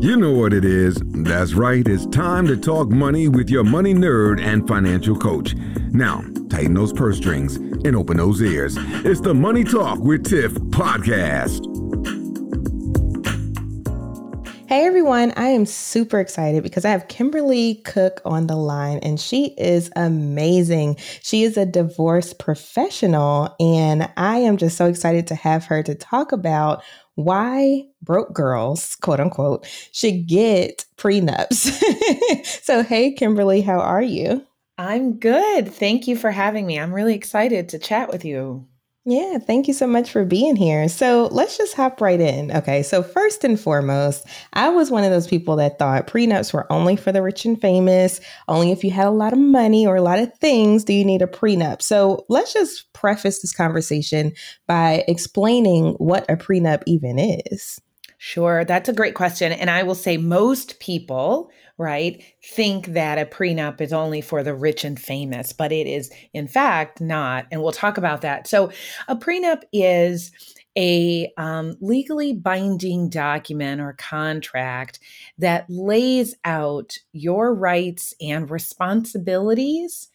You know what it is. That's right. It's time to talk money with your money nerd and financial coach. Now, tighten those purse strings and open those ears. It's the Money Talk with Tiff podcast. Hey everyone, I am super excited because I have Kimberly Cook on the line and she is amazing. She is a divorce professional and I am just so excited to have her to talk about why broke girls, quote unquote, should get prenups. so, hey Kimberly, how are you? I'm good. Thank you for having me. I'm really excited to chat with you. Yeah, thank you so much for being here. So let's just hop right in. Okay, so first and foremost, I was one of those people that thought prenups were only for the rich and famous. Only if you had a lot of money or a lot of things do you need a prenup. So let's just preface this conversation by explaining what a prenup even is. Sure, that's a great question. And I will say most people, right, think that a prenup is only for the rich and famous, but it is, in fact, not. And we'll talk about that. So, a prenup is a um, legally binding document or contract that lays out your rights and responsibilities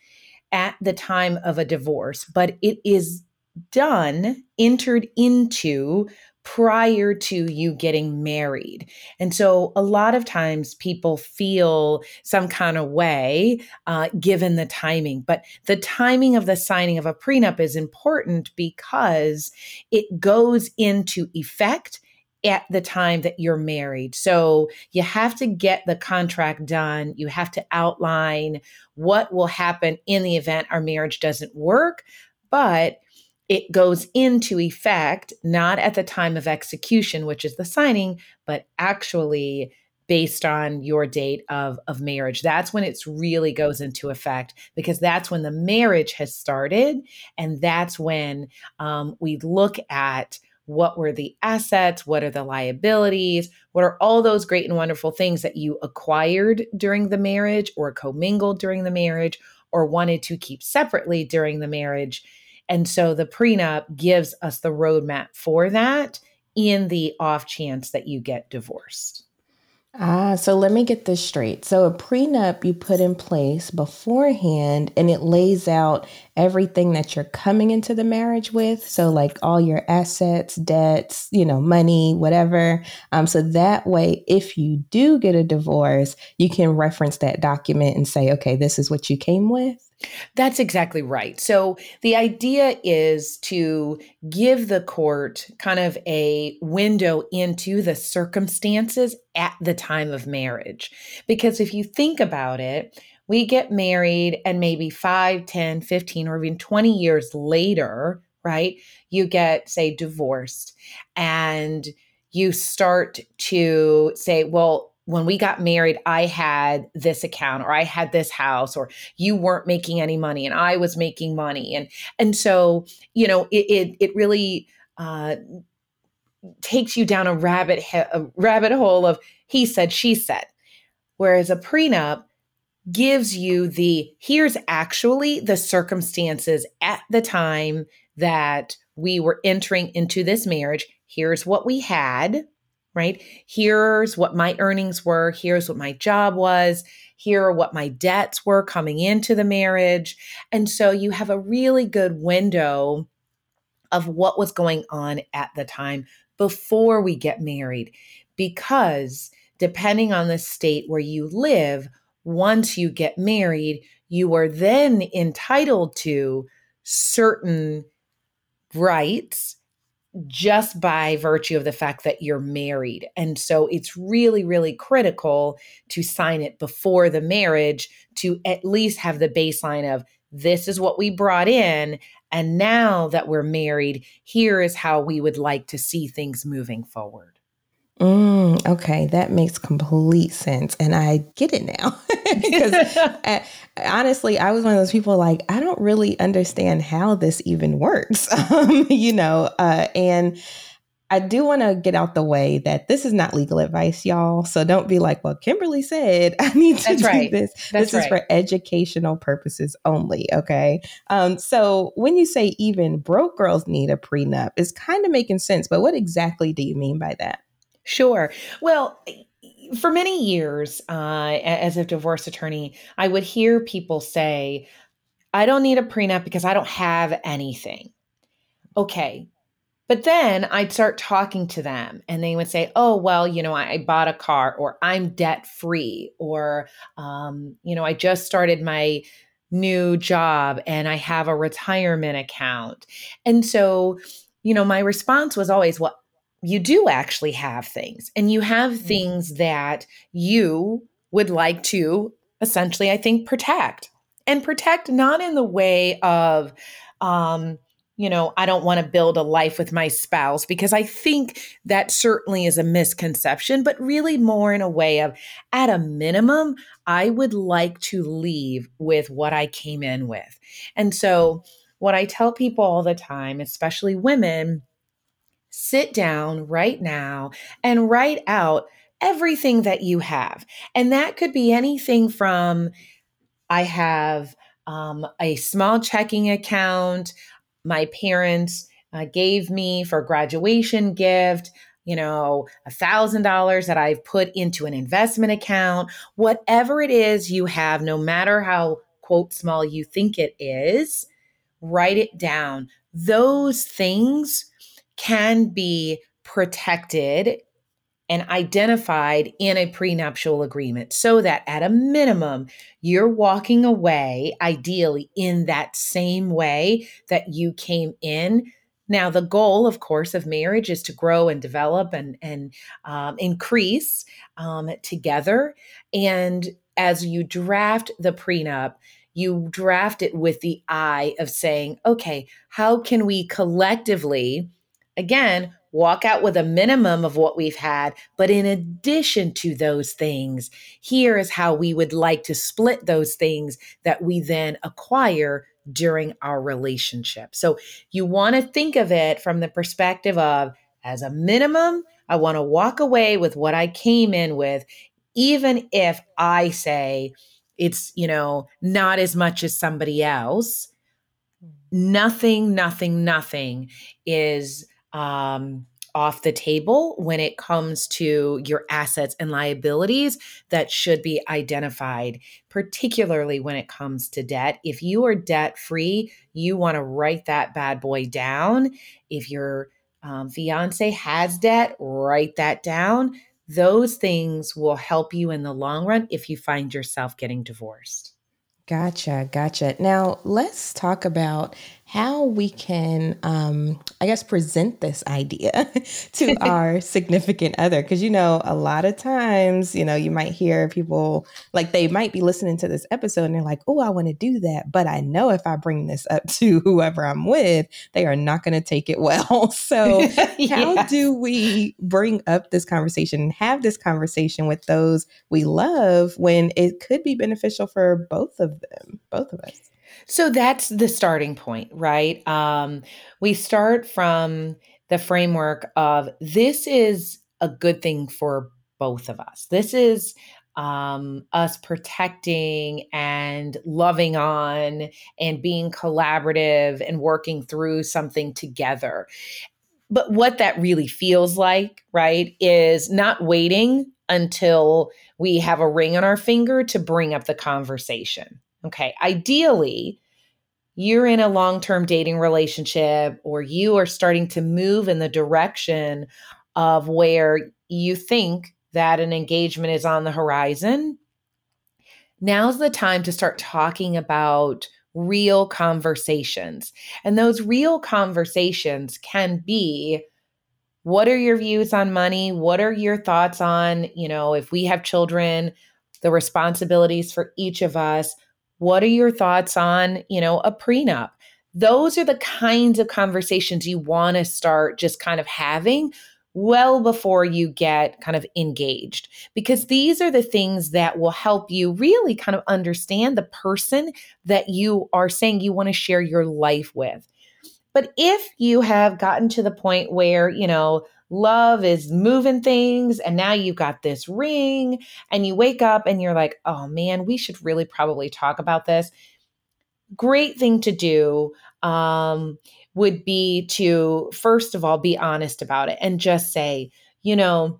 at the time of a divorce, but it is done, entered into prior to you getting married. And so a lot of times people feel some kind of way uh, given the timing. But the timing of the signing of a prenup is important because it goes into effect at the time that you're married. So you have to get the contract done. You have to outline what will happen in the event our marriage doesn't work. But it goes into effect not at the time of execution, which is the signing, but actually based on your date of, of marriage. That's when it really goes into effect because that's when the marriage has started. And that's when um, we look at what were the assets, what are the liabilities, what are all those great and wonderful things that you acquired during the marriage or commingled during the marriage or wanted to keep separately during the marriage and so the prenup gives us the roadmap for that in the off chance that you get divorced. Ah, so let me get this straight. So a prenup you put in place beforehand and it lays out everything that you're coming into the marriage with. So like all your assets, debts, you know, money, whatever. Um, so that way, if you do get a divorce, you can reference that document and say, okay, this is what you came with. That's exactly right. So the idea is to give the court kind of a window into the circumstances at the time of marriage. Because if you think about it, we get married and maybe 5, 10, 15, or even 20 years later, right? You get, say, divorced and you start to say, well, when we got married, I had this account or I had this house or you weren't making any money and I was making money. And, and so, you know, it, it, it really, uh, takes you down a rabbit, he- a rabbit hole of he said, she said. Whereas a prenup gives you the here's actually the circumstances at the time that we were entering into this marriage. Here's what we had right? Here's what my earnings were. Here's what my job was. Here are what my debts were coming into the marriage. And so you have a really good window of what was going on at the time before we get married. Because depending on the state where you live, once you get married, you are then entitled to certain rights just by virtue of the fact that you're married. And so it's really, really critical to sign it before the marriage to at least have the baseline of this is what we brought in. And now that we're married, here is how we would like to see things moving forward. Mm, okay, that makes complete sense. And I get it now. because uh, honestly, I was one of those people like, I don't really understand how this even works. Um, you know, uh, and I do want to get out the way that this is not legal advice, y'all. So don't be like, well, Kimberly said I need to That's do right. this. That's this right. is for educational purposes only. Okay. Um, so when you say even broke girls need a prenup, it's kind of making sense. But what exactly do you mean by that? Sure. Well, for many years, uh, as a divorce attorney, I would hear people say, I don't need a prenup because I don't have anything. Okay. But then I'd start talking to them and they would say, Oh, well, you know, I, I bought a car or I'm debt free or, um, you know, I just started my new job and I have a retirement account. And so, you know, my response was always, Well, you do actually have things and you have mm-hmm. things that you would like to essentially, I think, protect and protect not in the way of, um, you know, I don't want to build a life with my spouse because I think that certainly is a misconception, but really more in a way of, at a minimum, I would like to leave with what I came in with. And so, what I tell people all the time, especially women, sit down right now and write out everything that you have. And that could be anything from I have um, a small checking account, my parents uh, gave me for graduation gift you know, a thousand dollars that I've put into an investment account, whatever it is you have, no matter how quote small you think it is, write it down. Those things can be protected and identified in a prenuptial agreement so that at a minimum, you're walking away, ideally, in that same way that you came in. Now, the goal, of course, of marriage is to grow and develop and, and um, increase um, together. And as you draft the prenup, you draft it with the eye of saying, okay, how can we collectively, again, walk out with a minimum of what we've had. But in addition to those things, here is how we would like to split those things that we then acquire during our relationship. So you want to think of it from the perspective of, as a minimum, I want to walk away with what I came in with, even if I say it's, you know, not as much as somebody else. Hmm. Nothing, nothing, nothing is um, off the table when it comes to your assets and liabilities that should be identified, particularly when it comes to debt. If you are debt free, you want to write that bad boy down. If your um, fiance has debt, write that down. Those things will help you in the long run if you find yourself getting divorced. Gotcha, gotcha. Now let's talk about how we can, um, I guess, present this idea to our significant other. Because, you know, a lot of times, you know, you might hear people like they might be listening to this episode and they're like, oh, I want to do that. But I know if I bring this up to whoever I'm with, they are not going to take it well. So, yes. how do we bring up this conversation and have this conversation with those we love when it could be beneficial for both of them, both of us? So that's the starting point, right? Um, we start from the framework of this is a good thing for both of us. This is um, us protecting and loving on and being collaborative and working through something together. But what that really feels like, right, is not waiting until we have a ring on our finger to bring up the conversation Okay. Ideally, you're in a long term dating relationship or you are starting to move in the direction of where you think that an engagement is on the horizon. Now's the time to start talking about real conversations. And those real conversations can be what are your views on money? What are your thoughts on, you know, if we have children, the responsibilities for each of us? What are your thoughts on, you know, a prenup? Those are the kinds of conversations you want to start just kind of having well before you get kind of engaged because these are the things that will help you really kind of understand the person that you are saying you want to share your life with. But if you have gotten to the point where, you know, love is moving things and now you've got this ring and you wake up and you're like oh man we should really probably talk about this great thing to do um, would be to first of all be honest about it and just say you know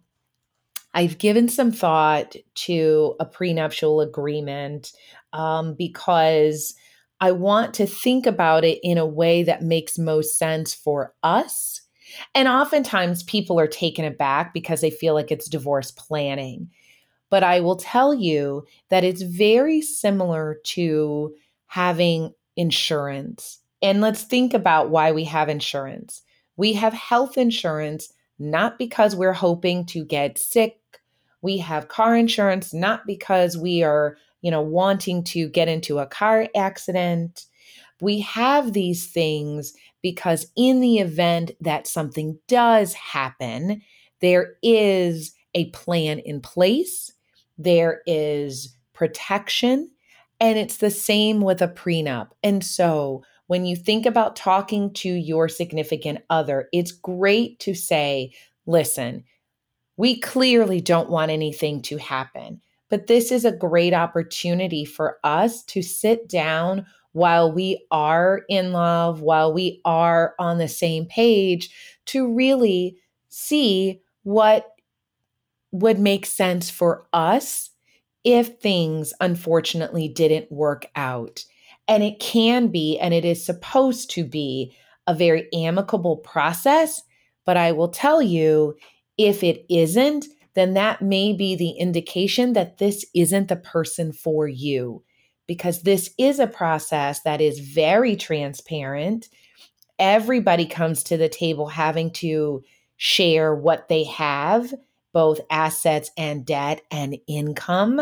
I've given some thought to a prenuptial agreement um, because I want to think about it in a way that makes most sense for us. And oftentimes people are taken aback because they feel like it's divorce planning. But I will tell you that it's very similar to having insurance. And let's think about why we have insurance. We have health insurance not because we're hoping to get sick. We have car insurance not because we are you know, wanting to get into a car accident. We have these things because, in the event that something does happen, there is a plan in place, there is protection, and it's the same with a prenup. And so, when you think about talking to your significant other, it's great to say, listen, we clearly don't want anything to happen. But this is a great opportunity for us to sit down while we are in love, while we are on the same page, to really see what would make sense for us if things unfortunately didn't work out. And it can be, and it is supposed to be, a very amicable process. But I will tell you, if it isn't, then that may be the indication that this isn't the person for you because this is a process that is very transparent. Everybody comes to the table having to share what they have, both assets and debt and income.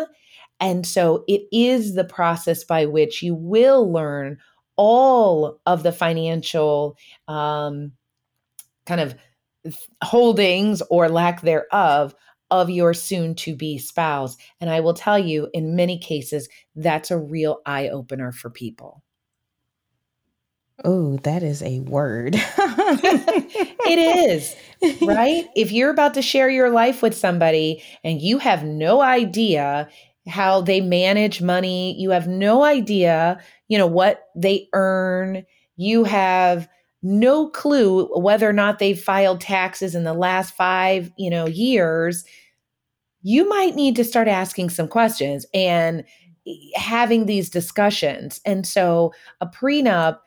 And so it is the process by which you will learn all of the financial um, kind of holdings or lack thereof of your soon to be spouse. And I will tell you, in many cases, that's a real eye opener for people. Oh, that is a word. it is, right? If you're about to share your life with somebody and you have no idea how they manage money, you have no idea, you know, what they earn, you have no clue whether or not they've filed taxes in the last five, you know, years, you might need to start asking some questions and having these discussions. And so a prenup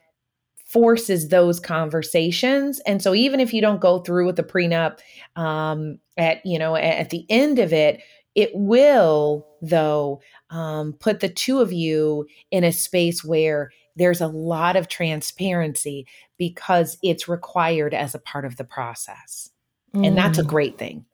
forces those conversations. And so even if you don't go through with the prenup um, at, you know, at the end of it, it will, though, um, put the two of you in a space where there's a lot of transparency because it's required as a part of the process. Mm. And that's a mm. great thing.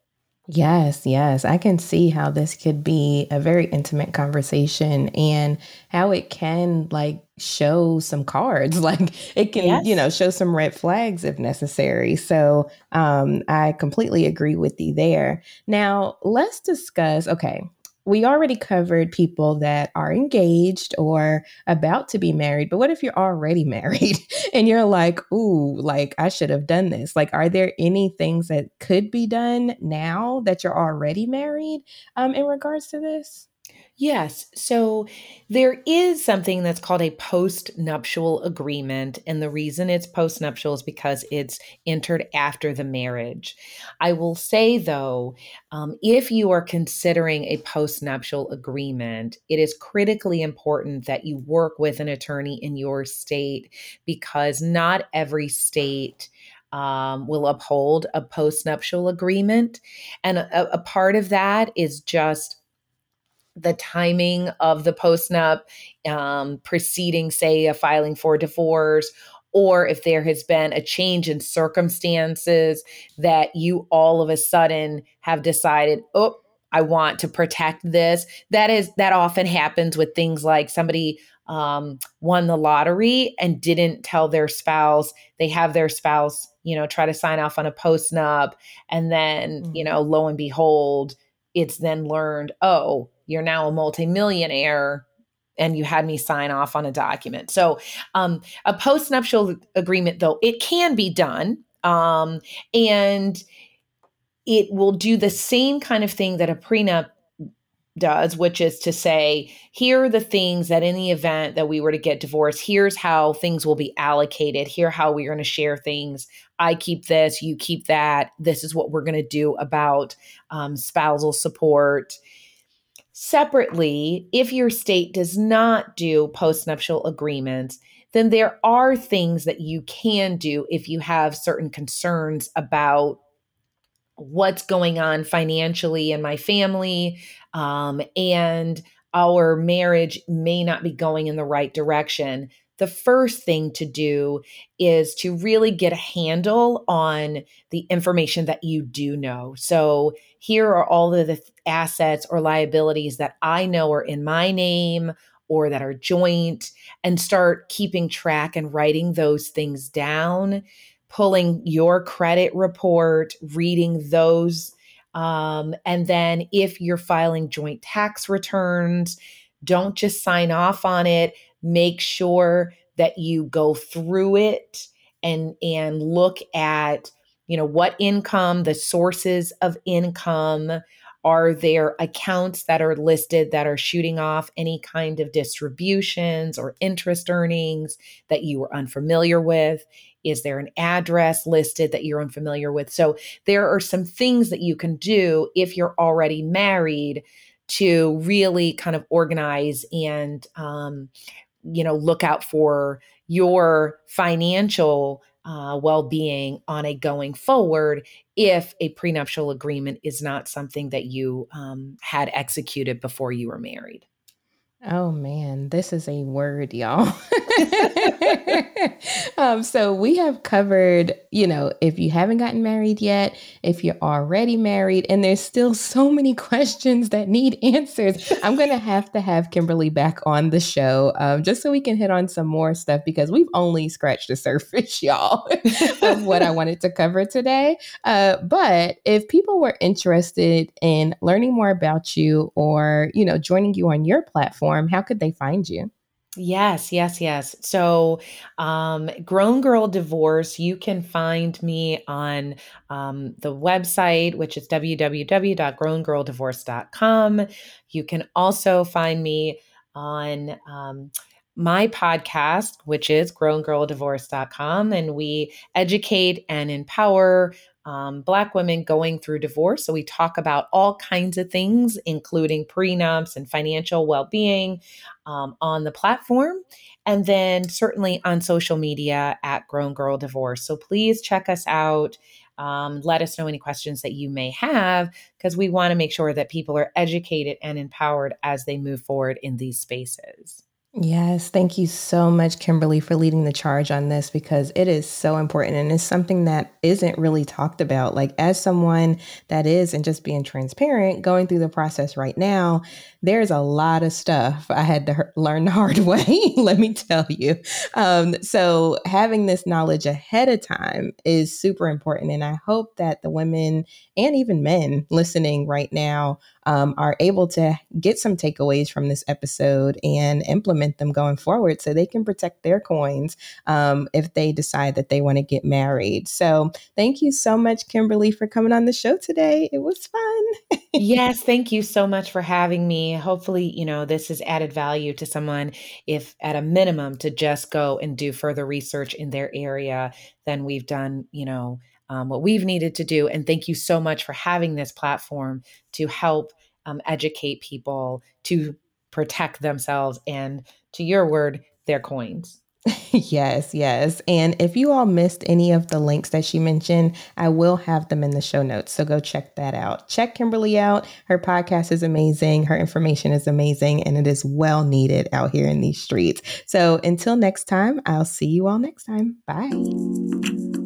Yes, yes. I can see how this could be a very intimate conversation and how it can like show some cards. Like it can, yes. you know, show some red flags if necessary. So um I completely agree with you there. Now let's discuss, okay, we already covered people that are engaged or about to be married, but what if you're already married and you're like, ooh, like I should have done this? Like, are there any things that could be done now that you're already married um, in regards to this? Yes. So there is something that's called a post nuptial agreement. And the reason it's post nuptial is because it's entered after the marriage. I will say, though, um, if you are considering a post nuptial agreement, it is critically important that you work with an attorney in your state because not every state. Um, will uphold a postnuptial agreement. And a, a part of that is just the timing of the postnup um, preceding, say, a filing for divorce, or if there has been a change in circumstances that you all of a sudden have decided, oh, I want to protect this. That is that often happens with things like somebody um, won the lottery and didn't tell their spouse. They have their spouse, you know, try to sign off on a postnup, and then mm-hmm. you know, lo and behold, it's then learned, oh, you're now a multimillionaire and you had me sign off on a document. So, um, a postnuptial agreement, though, it can be done. Um, and it will do the same kind of thing that a prenup does, which is to say, here are the things that in the event that we were to get divorced, here's how things will be allocated. Here how we're going to share things. I keep this, you keep that. This is what we're going to do about um, spousal support. Separately, if your state does not do postnuptial agreements, then there are things that you can do if you have certain concerns about what's going on financially in my family um, and our marriage may not be going in the right direction the first thing to do is to really get a handle on the information that you do know. So, here are all of the assets or liabilities that I know are in my name or that are joint, and start keeping track and writing those things down pulling your credit report, reading those. Um, and then if you're filing joint tax returns, don't just sign off on it. Make sure that you go through it and and look at you know what income the sources of income are there accounts that are listed that are shooting off any kind of distributions or interest earnings that you were unfamiliar with? Is there an address listed that you're unfamiliar with? So, there are some things that you can do if you're already married to really kind of organize and, um, you know, look out for your financial uh, well being on a going forward if a prenuptial agreement is not something that you um, had executed before you were married. Oh man, this is a word, y'all. um, so we have covered, you know, if you haven't gotten married yet, if you're already married, and there's still so many questions that need answers. I'm going to have to have Kimberly back on the show um, just so we can hit on some more stuff because we've only scratched the surface, y'all, of what I wanted to cover today. Uh, but if people were interested in learning more about you or, you know, joining you on your platform, how could they find you? Yes, yes, yes. So, um, Grown Girl Divorce, you can find me on um, the website, which is www.growngirldivorce.com. You can also find me on um, my podcast, which is growngirldivorce.com, and we educate and empower um, Black women going through divorce. So we talk about all kinds of things, including prenups and financial well being um, on the platform. And then certainly on social media at Grown Girl Divorce. So please check us out. Um, let us know any questions that you may have because we want to make sure that people are educated and empowered as they move forward in these spaces. Yes, thank you so much, Kimberly, for leading the charge on this because it is so important and it's something that isn't really talked about. Like, as someone that is, and just being transparent, going through the process right now, there's a lot of stuff I had to learn the hard way, let me tell you. Um, so, having this knowledge ahead of time is super important. And I hope that the women and even men listening right now um, are able to get some takeaways from this episode and implement them going forward so they can protect their coins um, if they decide that they want to get married. So, thank you so much, Kimberly, for coming on the show today. It was fun. yes, thank you so much for having me. Hopefully, you know, this has added value to someone, if at a minimum, to just go and do further research in their area than we've done, you know um, what we've needed to do. And thank you so much for having this platform to help um, educate people to protect themselves and, to your word, their coins. Yes, yes. And if you all missed any of the links that she mentioned, I will have them in the show notes. So go check that out. Check Kimberly out. Her podcast is amazing. Her information is amazing, and it is well needed out here in these streets. So until next time, I'll see you all next time. Bye.